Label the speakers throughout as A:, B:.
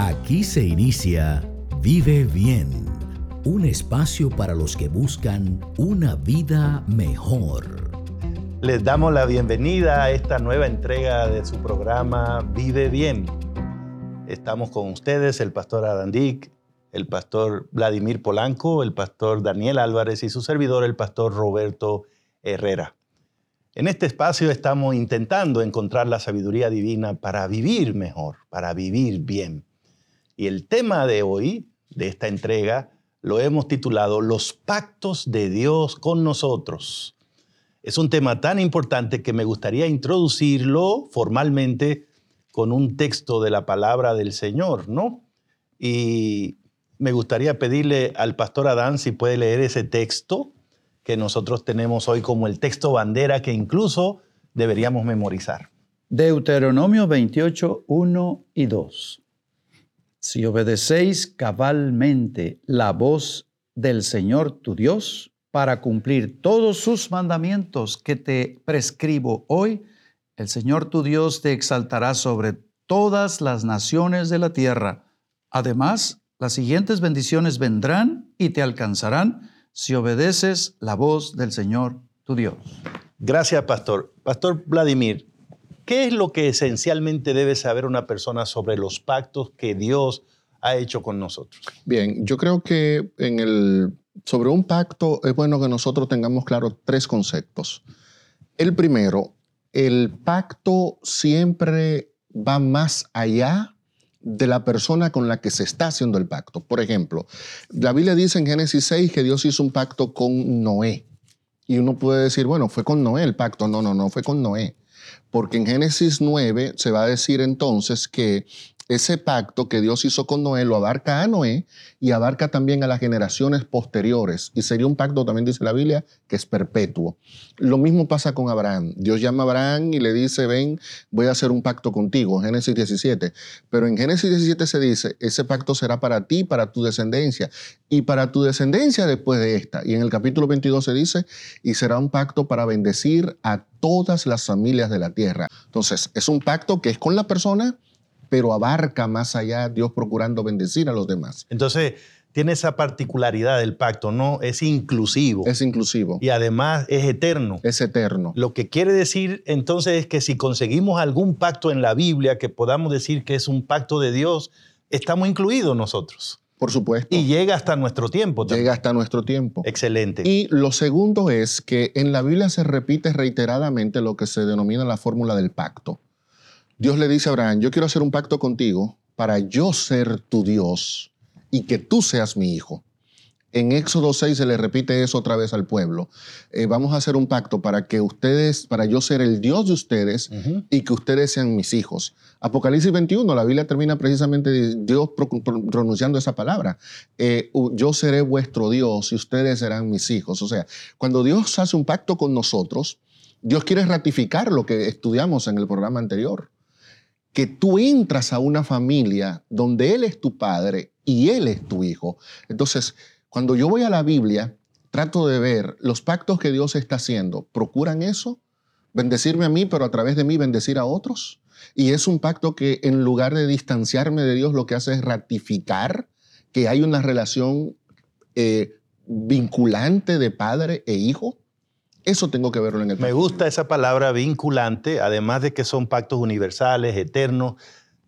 A: Aquí se inicia Vive Bien, un espacio para los que buscan una vida mejor.
B: Les damos la bienvenida a esta nueva entrega de su programa Vive Bien. Estamos con ustedes, el pastor Adán Dick, el pastor Vladimir Polanco, el pastor Daniel Álvarez y su servidor, el pastor Roberto Herrera. En este espacio estamos intentando encontrar la sabiduría divina para vivir mejor, para vivir bien. Y el tema de hoy, de esta entrega, lo hemos titulado Los pactos de Dios con nosotros. Es un tema tan importante que me gustaría introducirlo formalmente con un texto de la palabra del Señor, ¿no? Y me gustaría pedirle al pastor Adán si puede leer ese texto que nosotros tenemos hoy como el texto bandera que incluso deberíamos memorizar.
C: Deuteronomio 28, 1 y 2. Si obedecéis cabalmente la voz del Señor tu Dios para cumplir todos sus mandamientos que te prescribo hoy, el Señor tu Dios te exaltará sobre todas las naciones de la tierra. Además, las siguientes bendiciones vendrán y te alcanzarán si obedeces la voz del Señor tu Dios.
B: Gracias, pastor. Pastor Vladimir, ¿qué es lo que esencialmente debe saber una persona sobre los pactos que Dios ha hecho con nosotros?
D: Bien, yo creo que en el, sobre un pacto es bueno que nosotros tengamos claro tres conceptos. El primero, el pacto siempre va más allá de la persona con la que se está haciendo el pacto. Por ejemplo, la Biblia dice en Génesis 6 que Dios hizo un pacto con Noé. Y uno puede decir, bueno, fue con Noé el pacto. No, no, no, fue con Noé. Porque en Génesis 9 se va a decir entonces que ese pacto que Dios hizo con Noé lo abarca a Noé y abarca también a las generaciones posteriores. Y sería un pacto, también dice la Biblia, que es perpetuo. Lo mismo pasa con Abraham. Dios llama a Abraham y le dice, ven, voy a hacer un pacto contigo, Génesis 17. Pero en Génesis 17 se dice, ese pacto será para ti, para tu descendencia, y para tu descendencia después de esta. Y en el capítulo 22 se dice, y será un pacto para bendecir a todas las familias de la tierra. Entonces, es un pacto que es con la persona, pero abarca más allá Dios procurando bendecir a los demás.
B: Entonces, tiene esa particularidad del pacto, ¿no? Es inclusivo.
D: Es inclusivo.
B: Y además es eterno.
D: Es eterno.
B: Lo que quiere decir entonces es que si conseguimos algún pacto en la Biblia que podamos decir que es un pacto de Dios, estamos incluidos nosotros.
D: Por supuesto.
B: Y llega hasta nuestro tiempo.
D: También. Llega hasta nuestro tiempo.
B: Excelente.
D: Y lo segundo es que en la Biblia se repite reiteradamente lo que se denomina la fórmula del pacto. Dios le dice a Abraham, yo quiero hacer un pacto contigo para yo ser tu Dios y que tú seas mi hijo. En Éxodo 6 se le repite eso otra vez al pueblo. Eh, vamos a hacer un pacto para que ustedes, para yo ser el Dios de ustedes y que ustedes sean mis hijos. Apocalipsis 21, la Biblia termina precisamente Dios pronunciando esa palabra. Eh, yo seré vuestro Dios y ustedes serán mis hijos. O sea, cuando Dios hace un pacto con nosotros, Dios quiere ratificar lo que estudiamos en el programa anterior que tú entras a una familia donde Él es tu padre y Él es tu hijo. Entonces, cuando yo voy a la Biblia, trato de ver los pactos que Dios está haciendo. ¿Procuran eso? Bendecirme a mí, pero a través de mí bendecir a otros. Y es un pacto que en lugar de distanciarme de Dios, lo que hace es ratificar que hay una relación eh, vinculante de padre e hijo. Eso tengo que verlo en el
B: pacto. Me gusta esa palabra vinculante, además de que son pactos universales, eternos,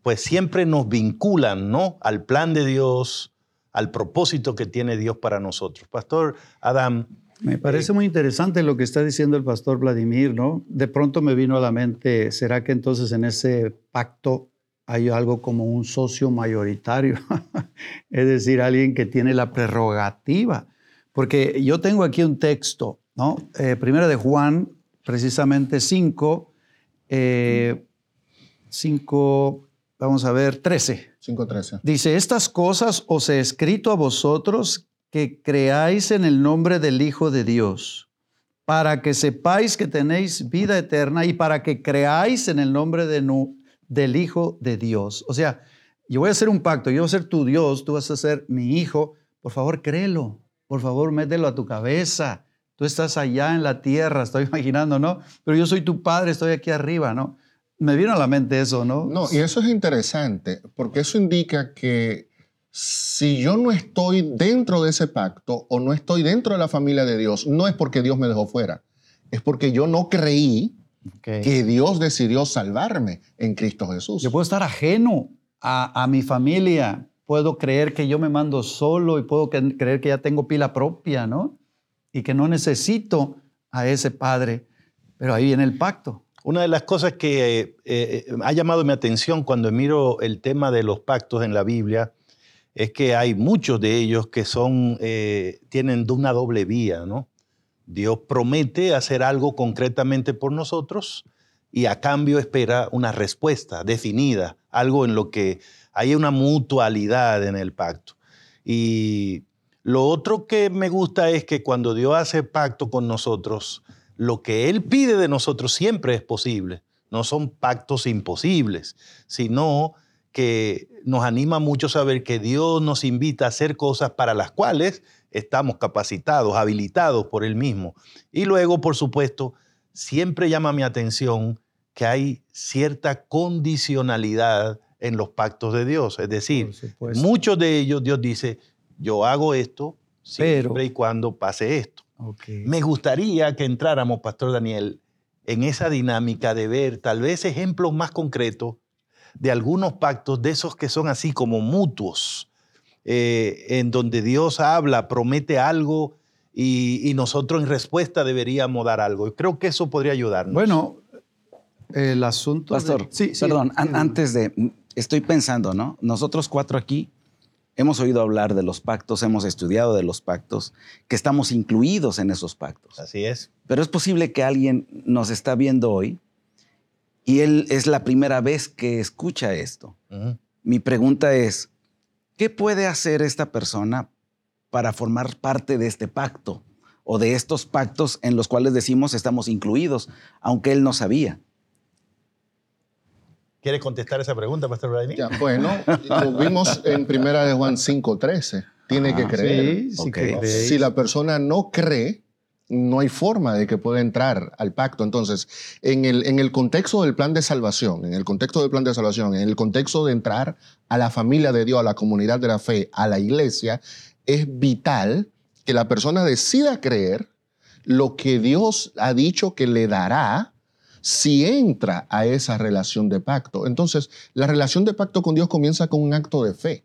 B: pues siempre nos vinculan, ¿no? Al plan de Dios, al propósito que tiene Dios para nosotros. Pastor Adam.
C: Me parece muy interesante lo que está diciendo el pastor Vladimir, ¿no? De pronto me vino a la mente, ¿será que entonces en ese pacto hay algo como un socio mayoritario? es decir, alguien que tiene la prerrogativa. Porque yo tengo aquí un texto ¿no? Eh, primera de Juan, precisamente 5, 5, eh, vamos a ver, 13.
D: 5, 13.
C: Dice, estas cosas os he escrito a vosotros que creáis en el nombre del Hijo de Dios, para que sepáis que tenéis vida eterna y para que creáis en el nombre de del Hijo de Dios. O sea, yo voy a hacer un pacto, yo voy a ser tu Dios, tú vas a ser mi hijo. Por favor, créelo. Por favor, mételo a tu cabeza. Tú estás allá en la tierra, estoy imaginando, ¿no? Pero yo soy tu padre, estoy aquí arriba, ¿no? me vino a la mente eso, ¿no?
D: No, y eso es interesante, porque eso indica que si yo no estoy dentro de ese pacto o no estoy dentro de la familia de Dios, no es porque Dios me dejó fuera, es porque yo no creí
C: Ok.
D: que Dios decidió salvarme en Cristo Jesús.
C: Yo puedo estar ajeno a, a mi familia, puedo creer que yo me mando solo y puedo creer que ya tengo pila propia, ¿no? Y que no necesito a ese padre, pero ahí viene el pacto.
B: Una de las cosas que eh, eh, ha llamado mi atención cuando miro el tema de los pactos en la Biblia es que hay muchos de ellos que son, eh, tienen una doble vía, ¿no? Dios promete hacer algo concretamente por nosotros y a cambio espera una respuesta definida, algo en lo que hay una mutualidad en el pacto. Y lo otro que me gusta es que cuando Dios hace pacto con nosotros, lo que Él pide de nosotros siempre es posible. No son pactos imposibles, sino que nos anima mucho saber que Dios nos invita a hacer cosas para las cuales estamos capacitados, habilitados por Él mismo. Y luego, por supuesto, siempre llama mi atención que hay cierta condicionalidad en los pactos de Dios. Es decir, muchos de ellos Dios dice, yo hago esto siempre
C: Pero-
B: y cuando pase esto. Me gustaría que entráramos, Pastor Daniel, en esa dinámica de ver tal vez ejemplos más concretos de algunos pactos, de esos que son así como mutuos, eh, en donde Dios habla, promete algo y, y nosotros en respuesta deberíamos dar algo. Y creo que eso podría ayudarnos.
C: Bueno, el asunto... de-
E: Pastor,
C: Sí, sí,
E: perdón, an-
C: sí.
E: antes de, estoy pensando, ¿no? Nosotros cuatro aquí hemos oído hablar de los pactos, hemos estudiado de los pactos, que estamos incluidos en esos pactos.
B: Así es.
E: Pero es posible que alguien nos está viendo hoy y él es la primera vez que escucha esto. Mi pregunta es, ¿qué puede hacer esta persona para formar parte de este pacto o de estos pactos en los cuales decimos estamos incluidos, aunque él no sabía?
B: ¿Quiere contestar esa pregunta, Pastor Vladimir?
D: Ya, bueno, lo vimos en Primera de Juan 5:13. Tiene que
E: Ah,
D: creer.
C: Sí, sí
E: Ok.
C: que creéis.
D: Si la persona no cree, no hay forma de que pueda entrar al pacto. Entonces, en el, en el contexto del plan de salvación, en el contexto del plan de salvación, en el contexto de entrar a la familia de Dios, a la comunidad de la fe, a la iglesia, es vital que la persona decida creer lo que Dios ha dicho que le dará si entra a esa relación de pacto. Entonces, la relación de pacto con Dios comienza con un acto de fe.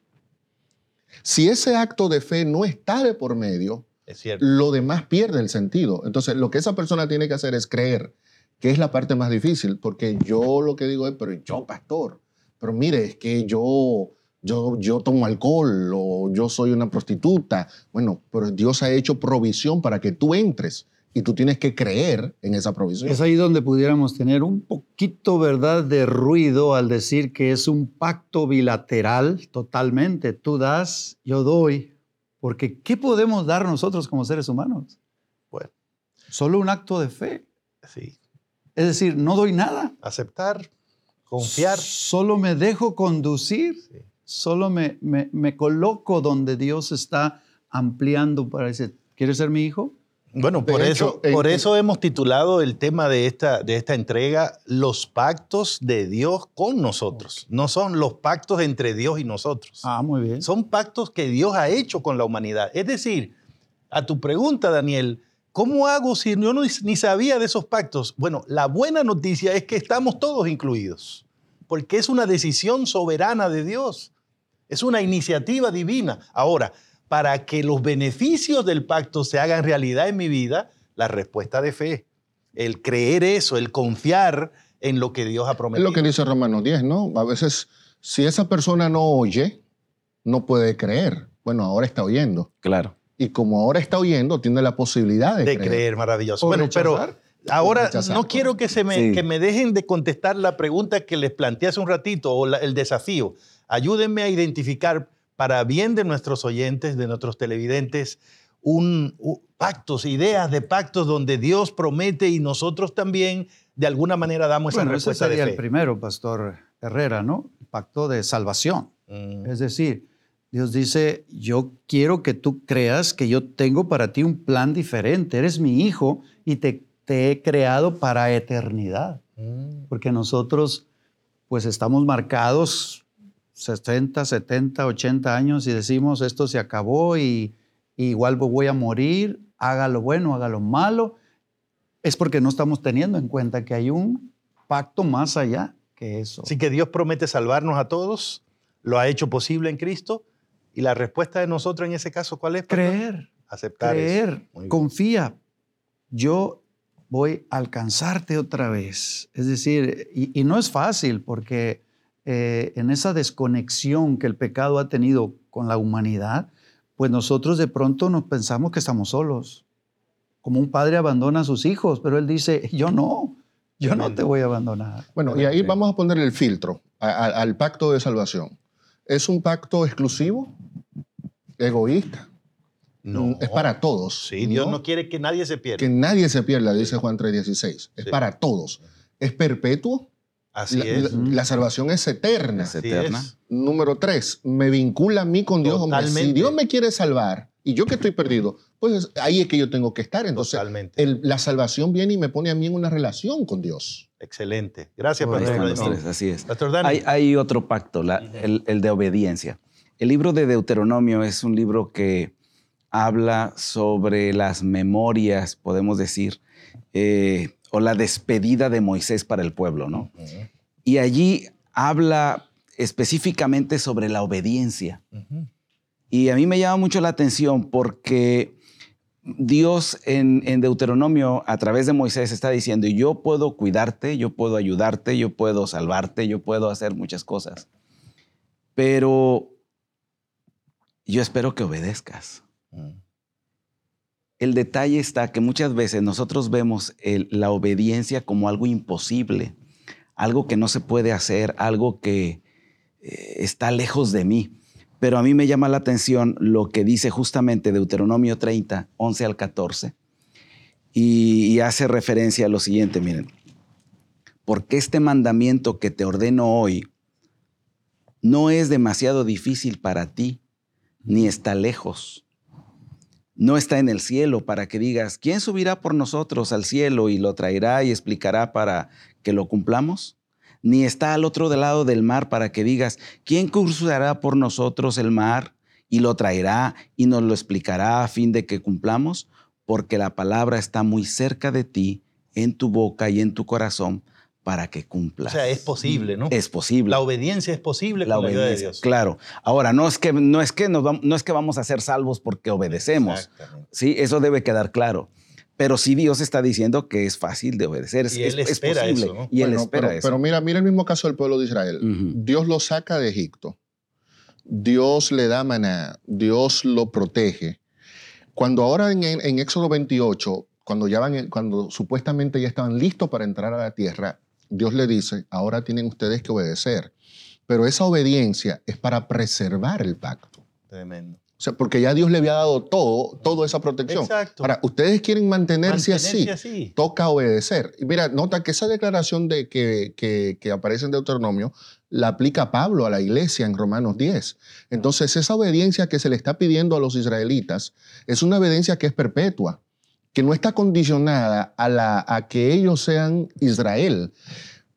D: Si ese acto de fe no está de por medio,
B: Es
D: lo demás pierde el sentido. Entonces, lo que esa persona tiene que hacer es creer, que es la parte más difícil, porque yo lo que digo es, pero yo, pastor, pero mire, es que yo, yo, yo tomo alcohol o yo soy una prostituta. Bueno, pero Dios ha hecho provisión para que tú entres y tú tienes que creer en esa provisión.
C: Es ahí donde pudiéramos tener un poquito, ¿verdad?, de ruido al decir que es un pacto bilateral totalmente. Tú das, yo doy. Porque ¿qué podemos dar nosotros como seres humanos?
B: Bueno,
C: Solo un acto de fe.
B: sí.
C: Es decir, no doy nada.
B: Aceptar, confiar.
C: Solo me dejo conducir.
B: Sí.
C: Solo me, me- me coloco donde Dios está ampliando para decir, ¿quieres ser mi hijo?
B: Bueno,
D: De
B: por,
D: hecho,
B: eso,
D: en-
B: por eso hemos titulado el tema de esta, de esta entrega Los pactos de Dios con nosotros. No son los pactos entre Dios y nosotros.
C: Ah, muy bien.
B: Son pactos que Dios ha hecho con la humanidad. Es decir, a tu pregunta, Daniel, ¿cómo hago si yo no, ni sabía de esos pactos? Bueno, la buena noticia es que estamos todos incluidos, porque es una decisión soberana de Dios. Es una iniciativa divina. Ahora, para que los beneficios del pacto se hagan realidad en mi vida, la respuesta de fe, el creer eso, el confiar en lo que Dios ha
D: Es
B: prometido.
D: lo que dice Romanos 10, ¿no? A veces, si esa persona no oye, no puede creer. Bueno, ahora está oyendo.
E: Claro.
D: Y como ahora está oyendo, tiene la posibilidad de,
B: de
D: creer.
B: creer, maravilloso.
C: O
B: Bueno, pero ahora
D: rechazar,
B: no quiero que, se me,
E: Sí.
B: que me dejen de contestar la pregunta que les planteé hace un ratito o la- el desafío. Ayúdenme a identificar para bien de nuestros oyentes, de nuestros televidentes, un, u- pactos, ideas de pactos donde Dios promete y nosotros también de alguna manera damos esa
C: Bueno, ese
B: respuesta
C: sería
B: de
C: el
B: fe.
C: primero, Pastor Herrera, ¿no? El pacto de salvación.
B: Mm,
C: Es decir, Dios dice, yo quiero que tú creas que yo tengo para ti un plan diferente. Eres mi hijo y te, te he creado para eternidad.
B: Mm.
C: porque nosotros pues estamos marcados 60, 70, 80 años y decimos esto se acabó y, y igual voy a morir, haga lo bueno, haga lo malo, es porque no estamos teniendo en cuenta que hay un pacto más allá que eso.
B: Así que Dios promete salvarnos a todos, lo ha hecho posible en Cristo. Y la respuesta de nosotros en ese caso, ¿cuál es? pastor?
C: Creer,
B: Aceptar
C: creer, confía. Yo voy a alcanzarte otra vez. Es decir, y, y no es fácil porque eh, en esa desconexión que el pecado ha tenido con la humanidad, pues nosotros de pronto nos pensamos que estamos solos. Como un padre abandona a sus hijos, pero él dice, yo no, yo no te voy a abandonar.
D: Bueno, y ahí vamos a poner el filtro a- a- al pacto de salvación. ¿Es un pacto exclusivo? ¿Egoísta?
B: No.
D: Es para todos.
B: Sí, Dios no, quiere que nadie se pierda.
D: Que nadie se pierda, dice Juan 3:16. Es
B: Sí.
D: para todos. ¿Es perpetuo?
B: Así
D: la,
B: es.
D: la- la salvación es eterna.
E: Es
B: Así
E: eterna.
B: es.
D: Número tres, me vincula a mí con Dios. Hombre, si. Dios me quiere salvar y yo que estoy perdido, pues ahí es que yo tengo que estar. Entonces,
B: Totalmente.
D: el- la salvación viene y me pone a mí en una relación con Dios.
B: Excelente. Gracias,
E: Ahí
C: Correcto.
B: Pastor.
E: están los
B: Vladimir.
E: tres, así es.
B: Pastor Dani.
E: Hay, hay otro pacto, la- el, el de obediencia. El libro de Deuteronomio es un libro que habla sobre las memorias, podemos decir, eh, o la despedida de Moisés para el pueblo, ¿no? Y allí habla específicamente sobre la obediencia. Y a mí me llama mucho la atención porque Dios en, en Deuteronomio, a través de Moisés, está diciendo, yo puedo cuidarte, yo puedo ayudarte, yo puedo salvarte, yo puedo hacer muchas cosas. Pero yo espero que obedezcas.
B: Mm.
E: El detalle está que muchas veces nosotros vemos la obediencia como algo imposible, algo que no se puede hacer, algo que eh, está lejos de mí. Pero a mí me llama la atención lo que dice justamente Deuteronomio 30, 11 al 14, y, y hace referencia a lo siguiente, miren, porque este mandamiento que te ordeno hoy no es demasiado difícil para ti, ni está lejos no está en el cielo para que digas, ¿quién subirá por nosotros al cielo y lo traerá y explicará para que lo cumplamos? Ni está al otro lado del mar para que digas, ¿quién cruzará por nosotros el mar y lo traerá y nos lo explicará a fin de que cumplamos? Porque la palabra está muy cerca de ti, en tu boca y en tu corazón, para que
B: O
E: cumplas.
B: sea, es posible, ¿no?
E: Es posible.
B: La obediencia es posible
E: La
B: con la ayuda de
E: obediencia,
B: Dios.
E: claro. Ahora, no es que, no es que, nos vam- no es que vamos a ser salvos porque obedecemos.
B: Exactamente.
E: Sí, eso debe quedar claro. Pero sí Dios está diciendo que es fácil de obedecer. Es,
B: Y Él
E: es- es
B: espera
E: posible.
B: eso, ¿no?
E: Y Él
D: Bueno,
E: espera
D: pero,
E: eso.
D: pero mira, mira el mismo caso del pueblo de Israel. Dios lo saca de Egipto. Dios le da maná. Dios lo protege. Cuando ahora en, en Éxodo 28, cuando, ya van, cuando supuestamente ya estaban listos para entrar a la tierra, Dios le dice, ahora tienen ustedes que obedecer. Pero esa obediencia es para preservar el pacto.
B: Tremendo.
D: O sea, porque ya Dios le había dado todo, toda esa protección.
B: Exacto.
D: Ahora, ustedes quieren mantenerse,
B: Mantenerse
D: así,
B: así.
D: toca obedecer. Y mira, nota que esa declaración de que, que, que aparece en Deuteronomio la aplica Pablo a la iglesia en Romanos 10. Entonces, esa obediencia que se le está pidiendo a los israelitas es una obediencia que es perpetua, que no está condicionada a, la, a que ellos sean Israel.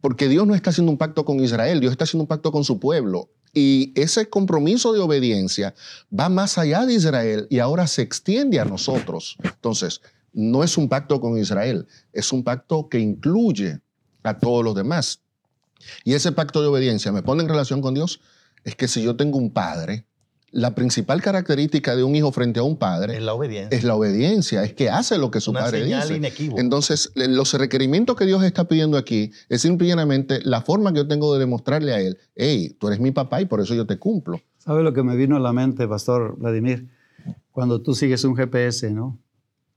D: Porque Dios no está haciendo un pacto con Israel, Dios está haciendo un pacto con su pueblo. Y ese compromiso de obediencia va más allá de Israel y ahora se extiende a nosotros. Entonces, no es un pacto con Israel, es un pacto que incluye a todos los demás. Y ese pacto de obediencia me pone en relación con Dios, es que si yo tengo un padre, la principal característica de un hijo frente a un
B: Es
D: padre
B: la obediencia.
D: es la obediencia, es que hace lo que su
B: una
D: padre
B: señal
D: dice.
B: inequívoca.
D: Entonces, los requerimientos que Dios está pidiendo aquí es simplemente la forma que yo tengo de demostrarle a Él, hey, tú eres mi papá y por eso yo te cumplo.
C: ¿Sabe lo que me vino a la mente, Pastor Vladimir? Cuando tú sigues un GPS, ¿no?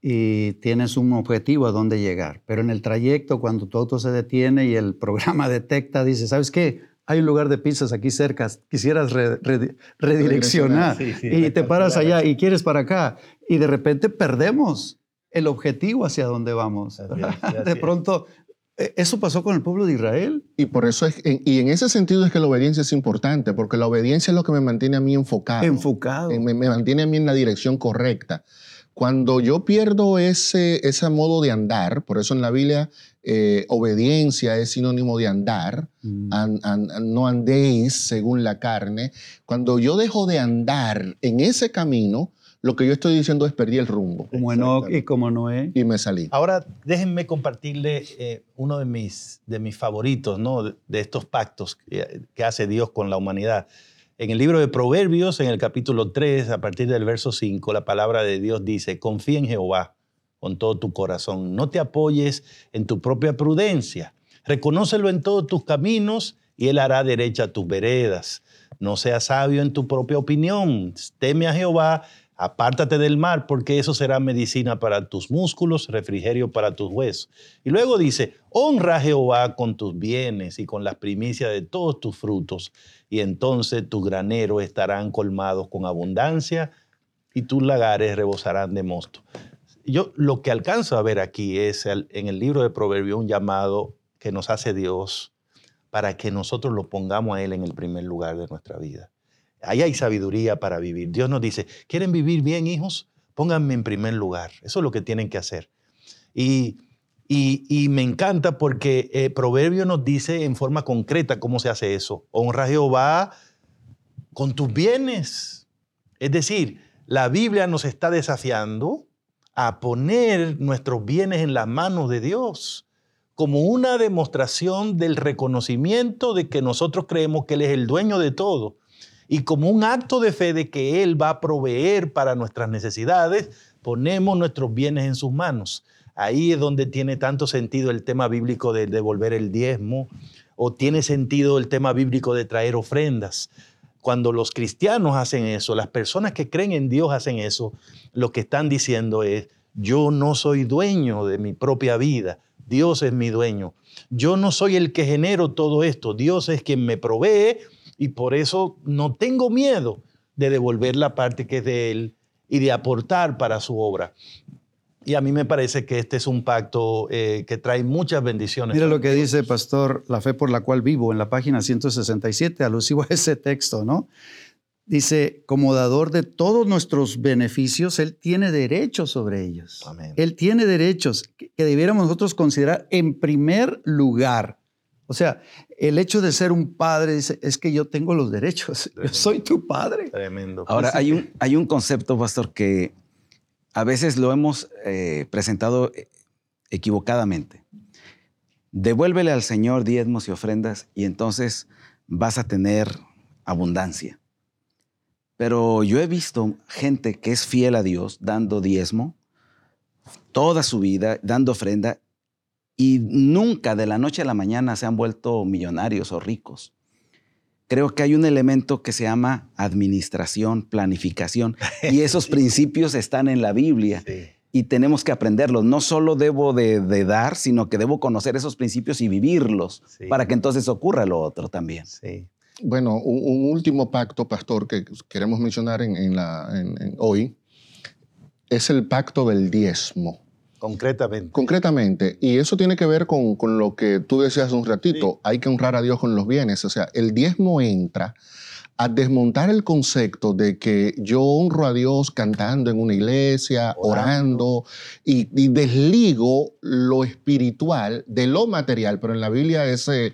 C: Y tienes un objetivo a dónde llegar, pero en el trayecto, cuando tu auto se detiene y el programa detecta, dice, ¿sabes qué? Hay un lugar de pizzas aquí cerca, quisieras re- re- redireccionar
B: Sí, sí,
C: y te paras allá y quieres para acá y de repente perdemos el objetivo hacia dónde vamos.
B: Así es, así
C: De pronto, eh, eso pasó con el pueblo de Israel.
D: Y por eso es, y en ese sentido es que la obediencia es importante, porque la obediencia es lo que me mantiene a mí enfocado.
C: Enfocado.
D: Me, me mantiene a mí en la dirección correcta. Cuando yo pierdo ese, ese modo de andar, por eso en la Biblia eh, obediencia es sinónimo de andar,
C: Mm.
D: an- an- an- no andéis según la carne. Cuando yo dejo de andar en ese camino, lo que yo estoy diciendo es perdí el rumbo
C: Como Enoch y como Noé.
D: y me salí.
B: Ahora, déjenme compartirle eh, uno de mis, de mis favoritos, ¿no? De, de estos pactos que, que hace Dios con la humanidad. En el libro de Proverbios, en el capítulo 3, a partir del verso 5, la palabra de Dios dice, confía en Jehová con todo tu corazón, no te apoyes en tu propia prudencia, reconócelo en todos tus caminos y Él hará derecha tus veredas. No seas sabio en tu propia opinión, teme a Jehová Apártate del mar, porque eso será medicina para tus músculos, refrigerio para tus huesos. Y luego dice, honra a Jehová con tus bienes y con las primicias de todos tus frutos, y entonces tus graneros estarán colmados con abundancia y tus lagares rebosarán de mosto. Yo lo que alcanzo a ver aquí es el- en el libro de Proverbios un llamado que nos hace Dios para que nosotros lo pongamos a Él en el primer lugar de nuestra vida. Ahí hay sabiduría para vivir. Dios nos dice, ¿quieren vivir bien, hijos? Pónganme en primer lugar. Eso es lo que tienen que hacer. Y, y- me encanta porque eh, Proverbio nos dice en forma concreta cómo se hace eso. Honra a Jehová con tus bienes. Es decir, la Biblia nos está desafiando a poner nuestros bienes en las manos de Dios como una demostración del reconocimiento de que nosotros creemos que Él es el dueño de todo y como un acto de fe de que Él va a proveer para nuestras necesidades, ponemos nuestros bienes en sus manos. Ahí es donde tiene tanto sentido el tema bíblico de devolver el diezmo o tiene sentido el tema bíblico de traer ofrendas. Cuando los cristianos hacen eso, las personas que creen en Dios hacen eso, lo que están diciendo es, yo no soy dueño de mi propia vida, Dios es mi dueño. Yo no soy el que genero todo esto, Dios es quien me provee y por eso no tengo miedo de devolver la parte que es de Él y de aportar para su obra. Y a mí me parece que este es un pacto eh, que trae muchas bendiciones.
C: Mira lo que dice Pastor, la fe por la cual vivo, en la página 167, alusivo a ese texto, ¿no? Dice, como dador de todos nuestros beneficios, Él tiene derechos sobre ellos.
B: Amén.
C: Él tiene derechos que, que debiéramos nosotros considerar en primer lugar. O sea, el hecho de ser un padre dice, es que yo tengo los derechos, yo soy tu padre.
B: Tremendo.
E: Ahora, hay un, hay un concepto, pastor, que a veces lo hemos eh, presentado eh, equivocadamente. Devuélvele al Señor diezmos y ofrendas y entonces vas a tener abundancia. Pero yo he visto gente que es fiel a Dios dando diezmo toda su vida, dando ofrenda y nunca de la noche a la mañana se han vuelto millonarios o ricos creo que hay un elemento que se llama administración, planificación, y esos principios están en la Biblia
B: Sí.
E: y tenemos que aprenderlos. No solo debo de, de dar, sino que debo conocer esos principios y vivirlos
B: Sí.
E: para que entonces ocurra lo otro también.
B: Sí.
D: Bueno, un, un último pacto, pastor, que queremos mencionar en, en la, en- en hoy, es el pacto del diezmo.
B: Concretamente.
D: Concretamente, y eso tiene que ver con, con lo que tú decías hace un ratito, hay que honrar a Dios con los bienes. O sea, el diezmo entra a desmontar el concepto de que yo honro a Dios cantando en una iglesia, orando, y, y desligo lo espiritual de lo material, pero en la Biblia ese,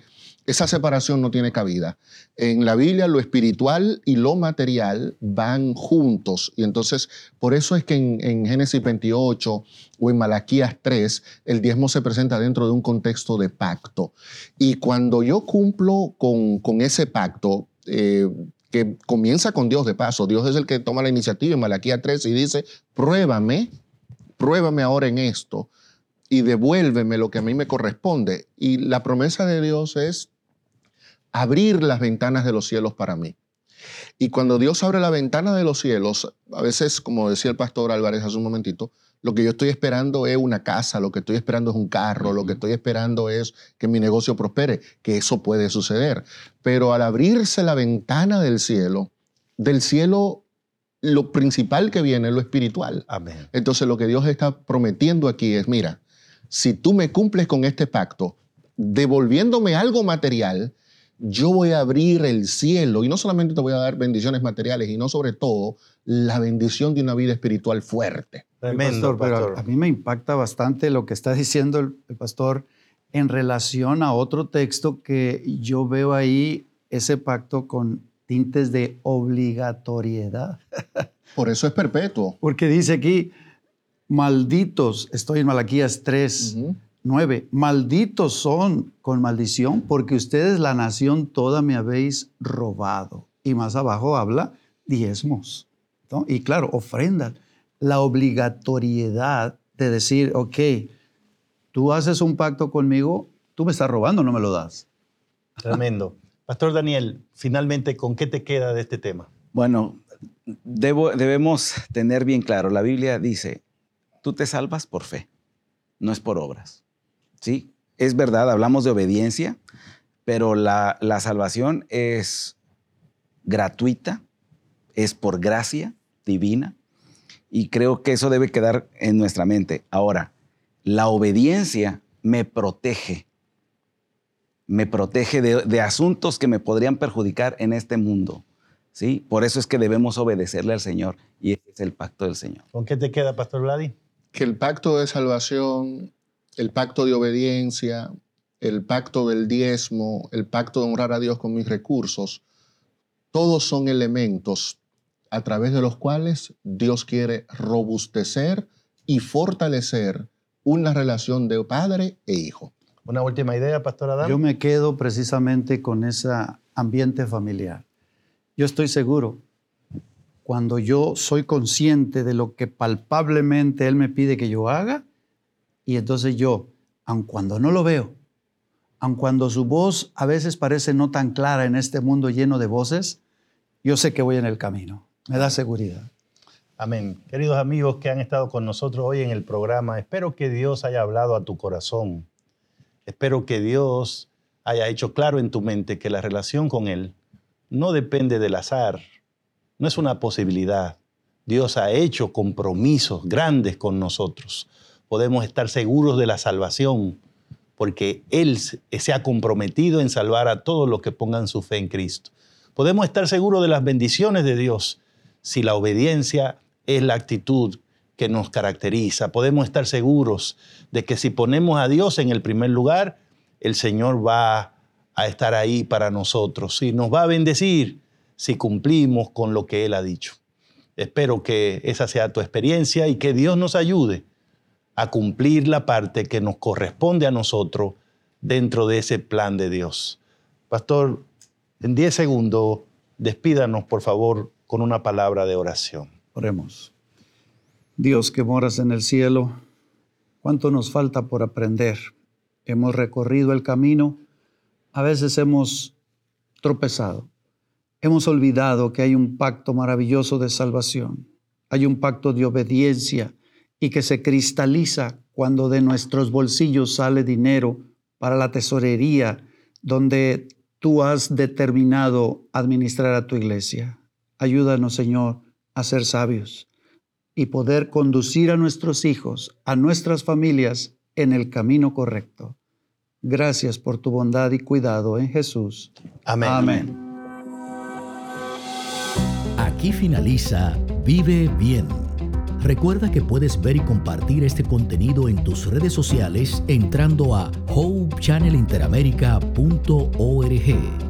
D: esa separación no tiene cabida. En la Biblia lo espiritual y lo material van juntos. Y entonces, por eso es que en, en Génesis 28 o en Malaquías 3, el diezmo se presenta dentro de un contexto de pacto. Y cuando yo cumplo con, con ese pacto, eh, que comienza con Dios de paso, Dios es el que toma la iniciativa en Malaquías 3 y dice, pruébame, pruébame ahora en esto y devuélveme lo que a mí me corresponde. Y la promesa de Dios es abrir las ventanas de los cielos para mí. Y cuando Dios abre la ventana de los cielos, a veces, como decía el pastor Álvarez hace un momentito, lo que yo estoy esperando es una casa, lo que estoy esperando es un carro, lo que estoy esperando es que mi negocio prospere, que eso puede suceder. Pero al abrirse la ventana del cielo, del cielo lo principal que viene es lo espiritual.
B: Amén.
D: Entonces lo que Dios está prometiendo aquí es, mira, si tú me cumples con este pacto, devolviéndome algo material, yo voy a abrir el cielo y no solamente te voy a dar bendiciones materiales, y no sobre todo la bendición de una vida espiritual fuerte.
B: Tremendo,
C: pastor, pero a-
B: pastor.
C: a mí me impacta bastante lo que está diciendo el, el pastor en relación a otro texto que yo veo ahí ese pacto con tintes de obligatoriedad.
D: Por eso es perpetuo.
C: Porque dice aquí, malditos, estoy en Malaquías 3,
D: Ujú.
C: 9, malditos son con maldición porque ustedes la nación toda me habéis robado. Y más abajo habla diezmos. ¿no? Y claro, ofrendas. La obligatoriedad de decir, ok, tú haces un pacto conmigo, tú me estás robando, no me lo das.
B: Tremendo. Pastor Daniel, finalmente, ¿con qué te queda de este tema?
E: Bueno, debo- debemos tener bien claro, la Biblia dice, tú te salvas por fe, no es por obras. ¿Sí? Es verdad, hablamos de obediencia, pero la, la salvación es gratuita, es por gracia divina, y creo que eso debe quedar en nuestra mente. Ahora, la obediencia me protege, me protege de, de asuntos que me podrían perjudicar en este mundo. ¿sí? Por eso es que debemos obedecerle al Señor y ese es el pacto del Señor.
B: ¿Con qué te queda, Pastor Vladi?
D: que el pacto de salvación, el pacto de obediencia, el pacto del diezmo, el pacto de honrar a Dios con mis recursos, todos son elementos a través de los cuales Dios quiere robustecer y fortalecer una relación de padre e hijo.
B: Una última idea, Pastor Adán.
C: Yo me quedo precisamente con ese ambiente familiar. Yo estoy seguro, cuando yo soy consciente de lo que palpablemente Él me pide que yo haga, y entonces yo, aun cuando no lo veo, aun cuando su voz a veces parece no tan clara en este mundo lleno de voces, yo sé que voy en el camino. Me da seguridad.
B: Amén. Queridos amigos que han estado con nosotros hoy en el programa, espero que Dios haya hablado a tu corazón. Espero que Dios haya hecho claro en tu mente que la relación con Él no depende del azar, no es una posibilidad. Dios ha hecho compromisos grandes con nosotros. Podemos estar seguros de la salvación porque Él se ha comprometido en salvar a todos los que pongan su fe en Cristo. Podemos estar seguros de las bendiciones de Dios si la obediencia es la actitud que nos caracteriza. Podemos estar seguros de que si ponemos a Dios en el primer lugar, el Señor va a estar ahí para nosotros y nos va a bendecir si cumplimos con lo que Él ha dicho. Espero que esa sea tu experiencia y que Dios nos ayude a cumplir la parte que nos corresponde a nosotros dentro de ese plan de Dios. Pastor, en 10 segundos, despídanos por favor con una palabra de oración.
C: Oremos. Dios que moras en el cielo, ¿cuánto nos falta por aprender? Hemos recorrido el camino, a veces hemos tropezado, hemos olvidado que hay un pacto maravilloso de salvación, hay un pacto de obediencia y que se cristaliza cuando de nuestros bolsillos sale dinero para la tesorería donde tú has determinado administrar a tu iglesia. Ayúdanos, Señor, a ser sabios y poder conducir a nuestros hijos, a nuestras familias en el camino correcto. Gracias por tu bondad y cuidado en Jesús.
B: Amén.
C: Amén.
A: Aquí finaliza Vive Bien. Recuerda que puedes ver y compartir este contenido en tus redes sociales entrando a hopechannelinteramerica.org.